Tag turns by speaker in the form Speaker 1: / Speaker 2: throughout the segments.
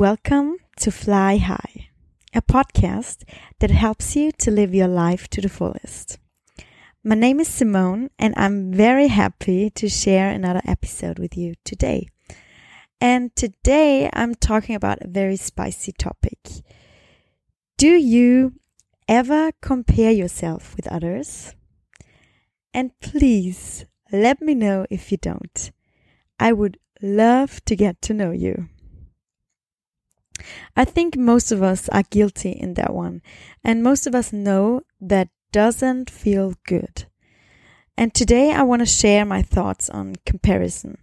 Speaker 1: Welcome to Fly High, a podcast that helps you to live your life to the fullest. My name is Simone, and I'm very happy to share another episode with you today. And today I'm talking about a very spicy topic. Do you ever compare yourself with others? And please let me know if you don't. I would love to get to know you. I think most of us are guilty in that one, and most of us know that doesn't feel good. And today I want to share my thoughts on comparison.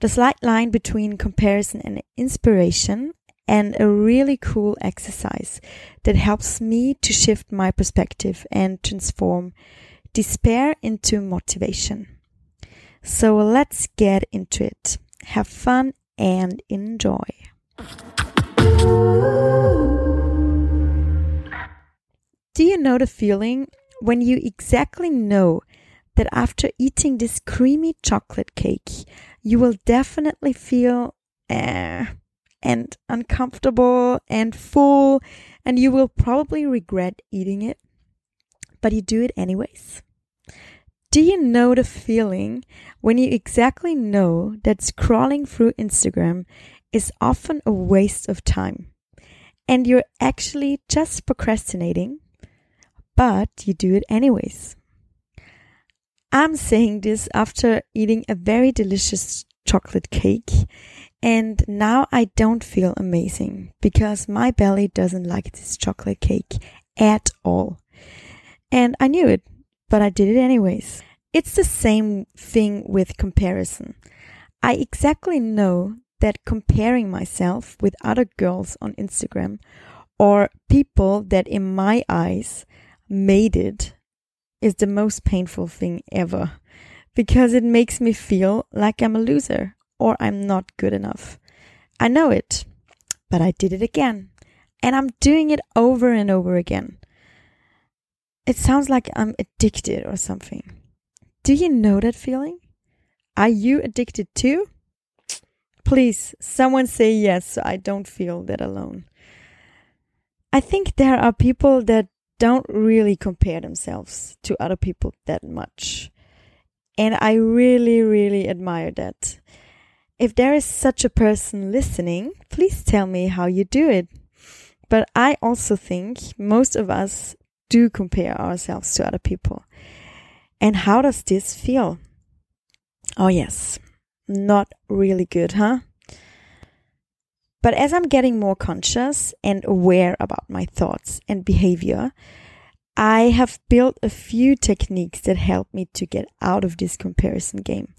Speaker 1: The slight line between comparison and inspiration, and a really cool exercise that helps me to shift my perspective and transform despair into motivation. So let's get into it. Have fun and enjoy. Do you know the feeling when you exactly know that after eating this creamy chocolate cake, you will definitely feel eh, and uncomfortable and full, and you will probably regret eating it, but you do it anyways? Do you know the feeling when you exactly know that scrolling through Instagram is often a waste of time and you're actually just procrastinating, but you do it anyways? I'm saying this after eating a very delicious chocolate cake, and now I don't feel amazing because my belly doesn't like this chocolate cake at all. And I knew it, but I did it anyways. It's the same thing with comparison. I exactly know that comparing myself with other girls on Instagram or people that in my eyes made it is the most painful thing ever because it makes me feel like I'm a loser or I'm not good enough. I know it, but I did it again and I'm doing it over and over again. It sounds like I'm addicted or something. Do you know that feeling? Are you addicted too? Please, someone say yes so I don't feel that alone. I think there are people that don't really compare themselves to other people that much. And I really, really admire that. If there is such a person listening, please tell me how you do it. But I also think most of us do compare ourselves to other people. And how does this feel? Oh, yes, not really good, huh? But as I'm getting more conscious and aware about my thoughts and behavior, I have built a few techniques that help me to get out of this comparison game.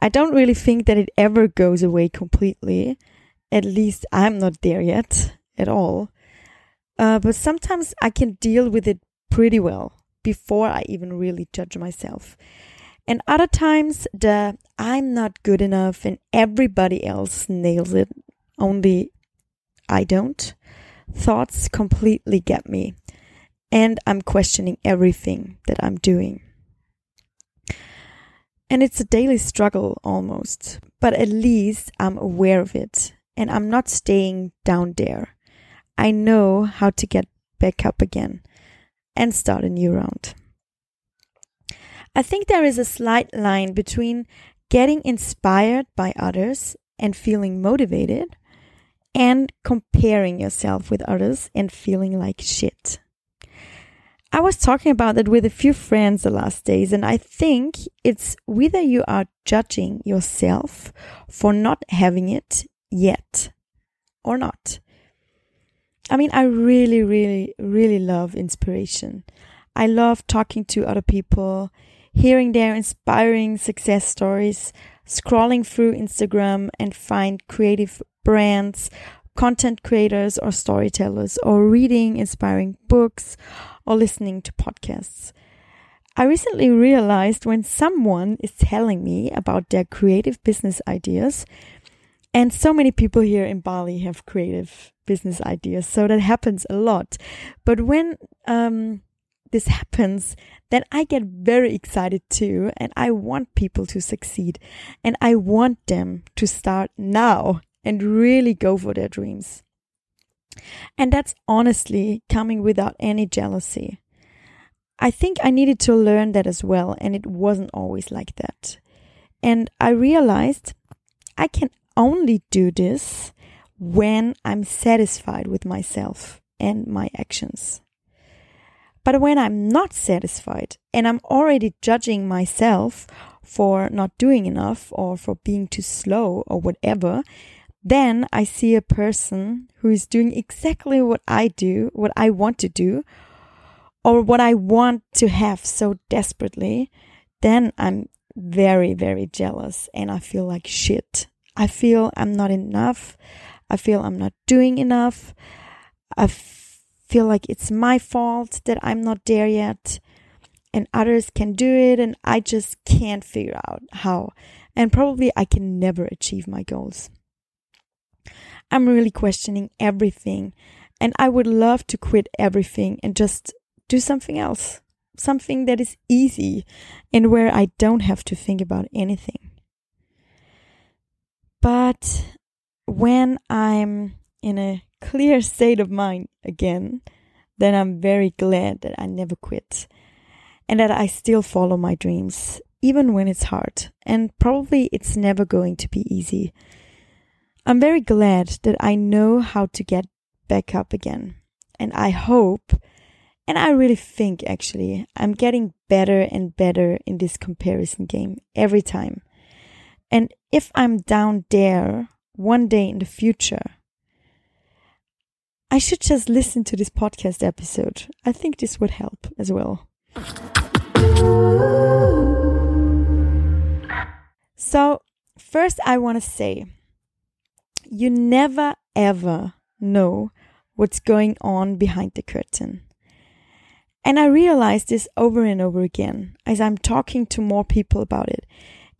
Speaker 1: I don't really think that it ever goes away completely. At least I'm not there yet at all. Uh, but sometimes I can deal with it pretty well before I even really judge myself. And other times, the I'm not good enough and everybody else nails it only I don't. Thoughts completely get me, and I'm questioning everything that I'm doing. And it's a daily struggle almost, but at least I'm aware of it and I'm not staying down there. I know how to get back up again and start a new round. I think there is a slight line between getting inspired by others and feeling motivated and comparing yourself with others and feeling like shit. I was talking about that with a few friends the last days, and I think it's whether you are judging yourself for not having it yet or not. I mean, I really, really, really love inspiration. I love talking to other people, hearing their inspiring success stories, scrolling through Instagram and find creative brands, content creators, or storytellers, or reading inspiring books, or listening to podcasts. I recently realized when someone is telling me about their creative business ideas, and so many people here in Bali have creative business ideas, so that happens a lot. But when um, this happens, then I get very excited too, and I want people to succeed, and I want them to start now and really go for their dreams. And that's honestly coming without any jealousy. I think I needed to learn that as well, and it wasn't always like that. And I realized I can only do this when I'm satisfied with myself and my actions. But when I'm not satisfied and I'm already judging myself for not doing enough or for being too slow or whatever, then I see a person who is doing exactly what I do, what I want to do, or what I want to have so desperately, then I'm very, very jealous and I feel like shit. I feel I'm not enough. I feel I'm not doing enough. I feel like it's my fault that I'm not there yet and others can do it and I just can't figure out how. And probably I can never achieve my goals. I'm really questioning everything and I would love to quit everything and just do something else, something that is easy and where I don't have to think about anything. But when I'm in a clear state of mind again, then I'm very glad that I never quit and that I still follow my dreams, even when it's hard. And probably it's never going to be easy. I'm very glad that I know how to get back up again. And I hope, and I really think actually, I'm getting better and better in this comparison game every time. And if I'm down there one day in the future, I should just listen to this podcast episode. I think this would help as well. So, first, I want to say you never ever know what's going on behind the curtain. And I realize this over and over again as I'm talking to more people about it.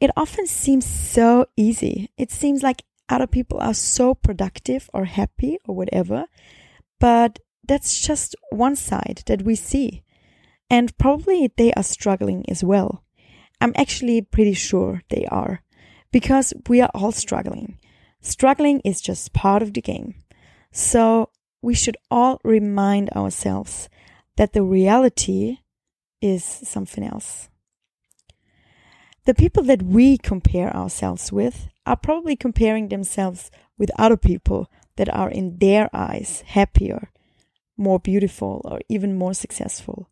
Speaker 1: It often seems so easy. It seems like other people are so productive or happy or whatever, but that's just one side that we see. And probably they are struggling as well. I'm actually pretty sure they are because we are all struggling. Struggling is just part of the game. So we should all remind ourselves that the reality is something else. The people that we compare ourselves with are probably comparing themselves with other people that are in their eyes happier, more beautiful, or even more successful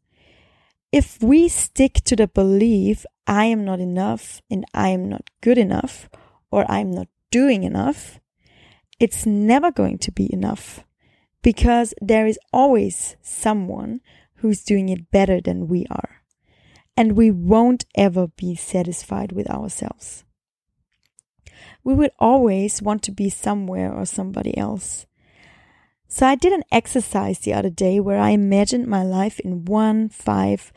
Speaker 1: if we stick to the belief, I am not enough and I am not good enough or I'm not doing enough, it's never going to be enough because there is always someone who's doing it better than we are. And we won't ever be satisfied with ourselves. We will always want to be somewhere or somebody else. So I did an exercise the other day where I imagined my life in one, five,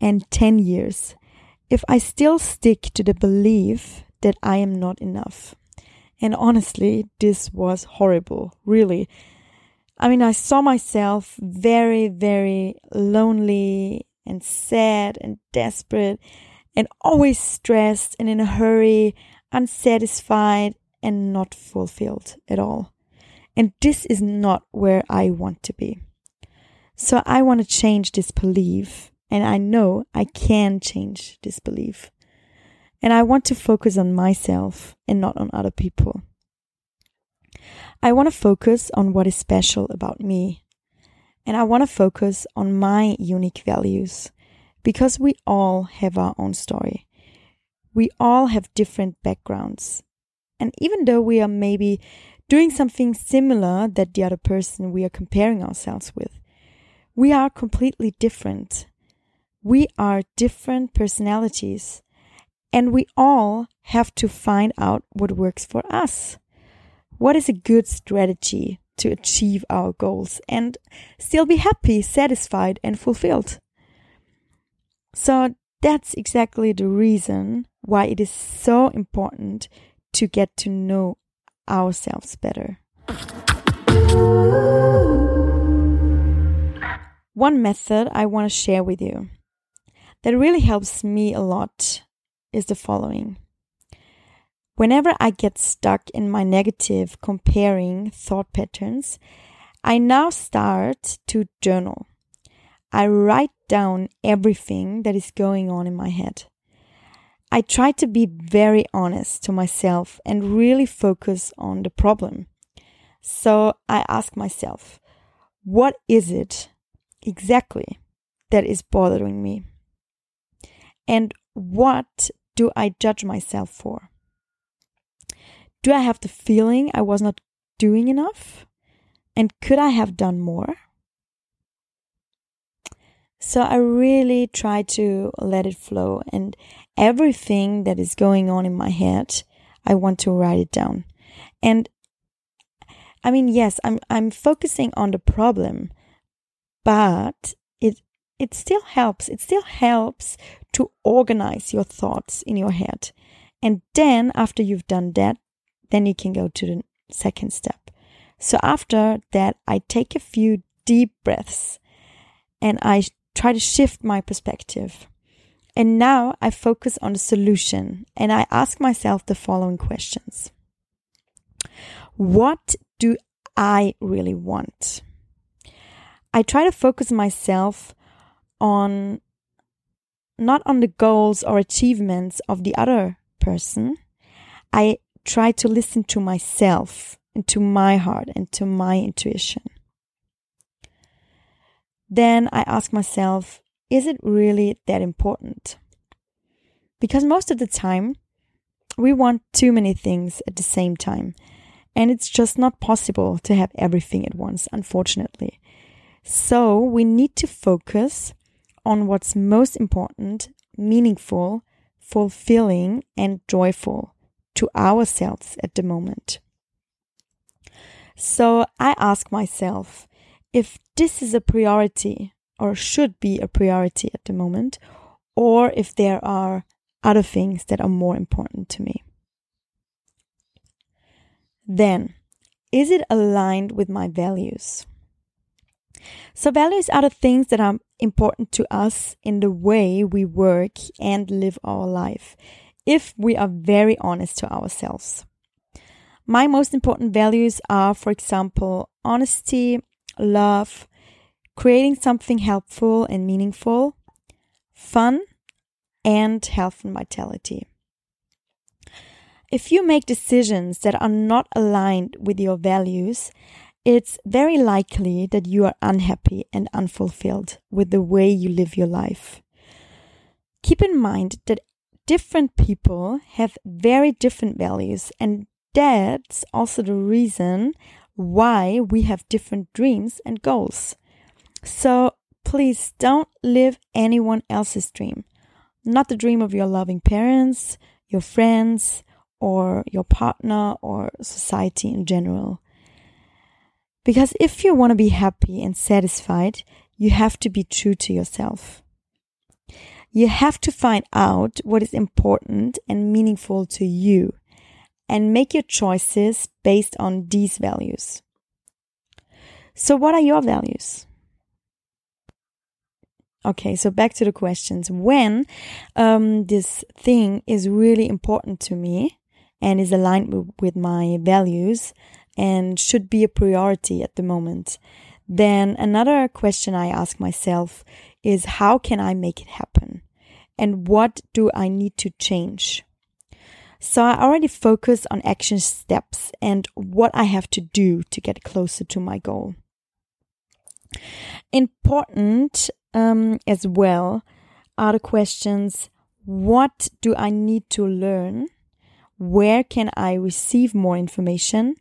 Speaker 1: and 10 years if I still stick to the belief that I am not enough. And honestly, this was horrible, really. I mean, I saw myself very, very lonely and sad and desperate and always stressed and in a hurry, unsatisfied and not fulfilled at all. And this is not where I want to be. So I want to change this belief. And I know I can change this belief. And I want to focus on myself and not on other people. I want to focus on what is special about me. And I want to focus on my unique values because we all have our own story. We all have different backgrounds. And even though we are maybe doing something similar that the other person we are comparing ourselves with. We are completely different. We are different personalities. And we all have to find out what works for us. What is a good strategy to achieve our goals and still be happy, satisfied, and fulfilled? So that's exactly the reason why it is so important to get to know ourselves better. One method I want to share with you that really helps me a lot is the following. Whenever I get stuck in my negative comparing thought patterns, I now start to journal. I write down everything that is going on in my head. I try to be very honest to myself and really focus on the problem. So I ask myself, what is it exactly that is bothering me? And what do I judge myself for? Do I have the feeling I was not doing enough? And could I have done more? So I really try to let it flow and everything that is going on in my head, I want to write it down. And I mean, yes, I'm I'm focusing on the problem, but it it still helps. It still helps to organize your thoughts in your head. And then after you've done that, then you can go to the second step. So after that, I take a few deep breaths and I try to shift my perspective. And now I focus on the solution and I ask myself the following questions. What do I really want? I try to focus myself on not on the goals or achievements of the other person. I try to listen to myself and to my heart and to my intuition. Then I ask myself, is it really that important? Because most of the time, we want too many things at the same time. And it's just not possible to have everything at once, unfortunately. So we need to focus on what's most important, meaningful, fulfilling, and joyful to ourselves at the moment. So I ask myself if this is a priority or should be a priority at the moment, or if there are other things that are more important to me. Then, is it aligned with my values? So, values are the things that are important to us in the way we work and live our life, if we are very honest to ourselves. My most important values are, for example, honesty, love, creating something helpful and meaningful, fun, and health and vitality. If you make decisions that are not aligned with your values, it's very likely that you are unhappy and unfulfilled with the way you live your life. Keep in mind that different people have very different values, and that's also the reason why we have different dreams and goals. So please don't live anyone else's dream, not the dream of your loving parents, your friends, or your partner, or society in general. Because if you want to be happy and satisfied, you have to be true to yourself. You have to find out what is important and meaningful to you and make your choices based on these values. So, what are your values? Okay, so back to the questions. When um, this thing is really important to me and is aligned with my values, and should be a priority at the moment. Then another question I ask myself is how can I make it happen? And what do I need to change? So I already focus on action steps and what I have to do to get closer to my goal. Important um, as well are the questions what do I need to learn? Where can I receive more information?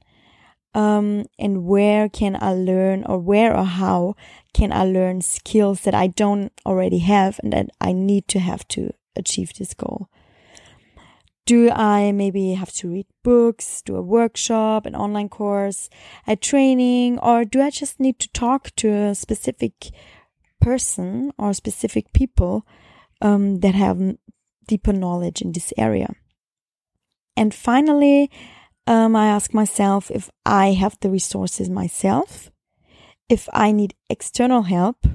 Speaker 1: um, and where can I learn or where or how can I learn skills that I don't already have and that I need to have to achieve this goal? Do I maybe have to read books, do a workshop, an online course, a training, or do I just need to talk to a specific person or specific people um, that have deeper knowledge in this area? And finally, um, I ask myself if I have the resources myself, if I need external help,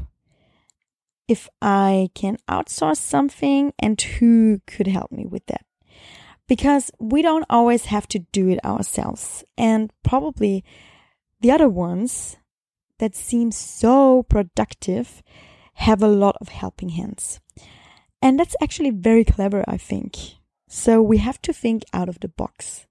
Speaker 1: if I can outsource something, and who could help me with that. Because we don't always have to do it ourselves. And probably the other ones that seem so productive have a lot of helping hands. And that's actually very clever, I think. So we have to think out of the box.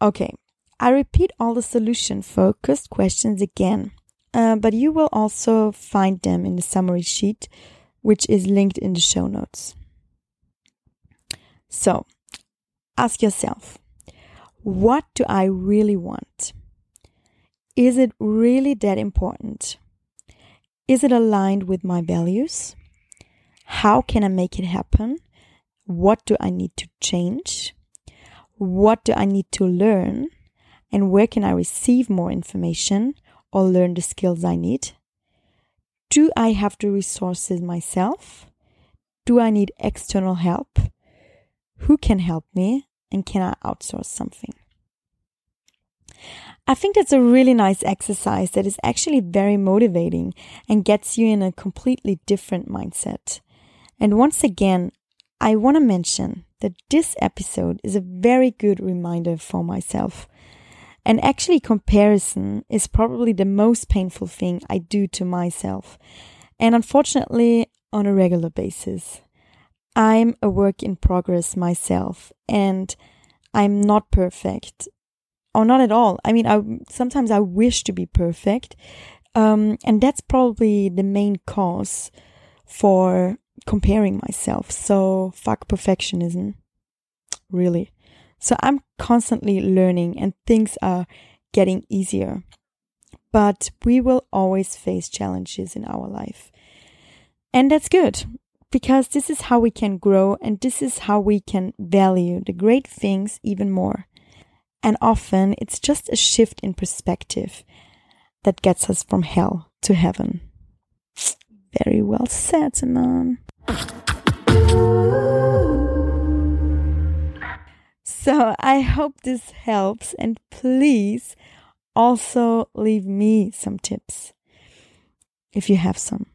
Speaker 1: Okay, I repeat all the solution focused questions again, uh, but you will also find them in the summary sheet, which is linked in the show notes. So ask yourself what do I really want? Is it really that important? Is it aligned with my values? How can I make it happen? What do I need to change? What do I need to learn? And where can I receive more information or learn the skills I need? Do I have the resources myself? Do I need external help? Who can help me? And can I outsource something? I think that's a really nice exercise that is actually very motivating and gets you in a completely different mindset. And once again, I want to mention that this episode is a very good reminder for myself. And actually, comparison is probably the most painful thing I do to myself. And unfortunately, on a regular basis. I'm a work in progress myself and I'm not perfect or not at all. I mean, I sometimes I wish to be perfect. Um, and that's probably the main cause for comparing myself. So fuck perfectionism. Really. So I'm constantly learning and things are getting easier. But we will always face challenges in our life. And that's good because this is how we can grow and this is how we can value the great things even more. And often it's just a shift in perspective that gets us from hell to heaven. Very well said, Simone. So I hope this helps and please also leave me some tips if you have some.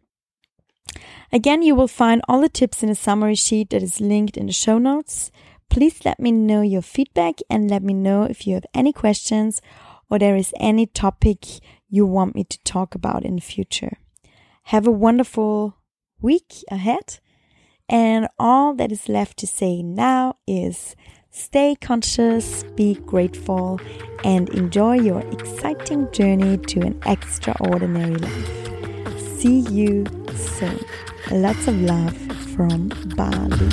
Speaker 1: Again, you will find all the tips in a summary sheet that is linked in the show notes. Please let me know your feedback and let me know if you have any questions or there is any topic you want me to talk about in the future. Have a wonderful week ahead. And all that is left to say now is stay conscious, be grateful, and enjoy your exciting journey to an extraordinary life. See you soon. Lots of love from Bali.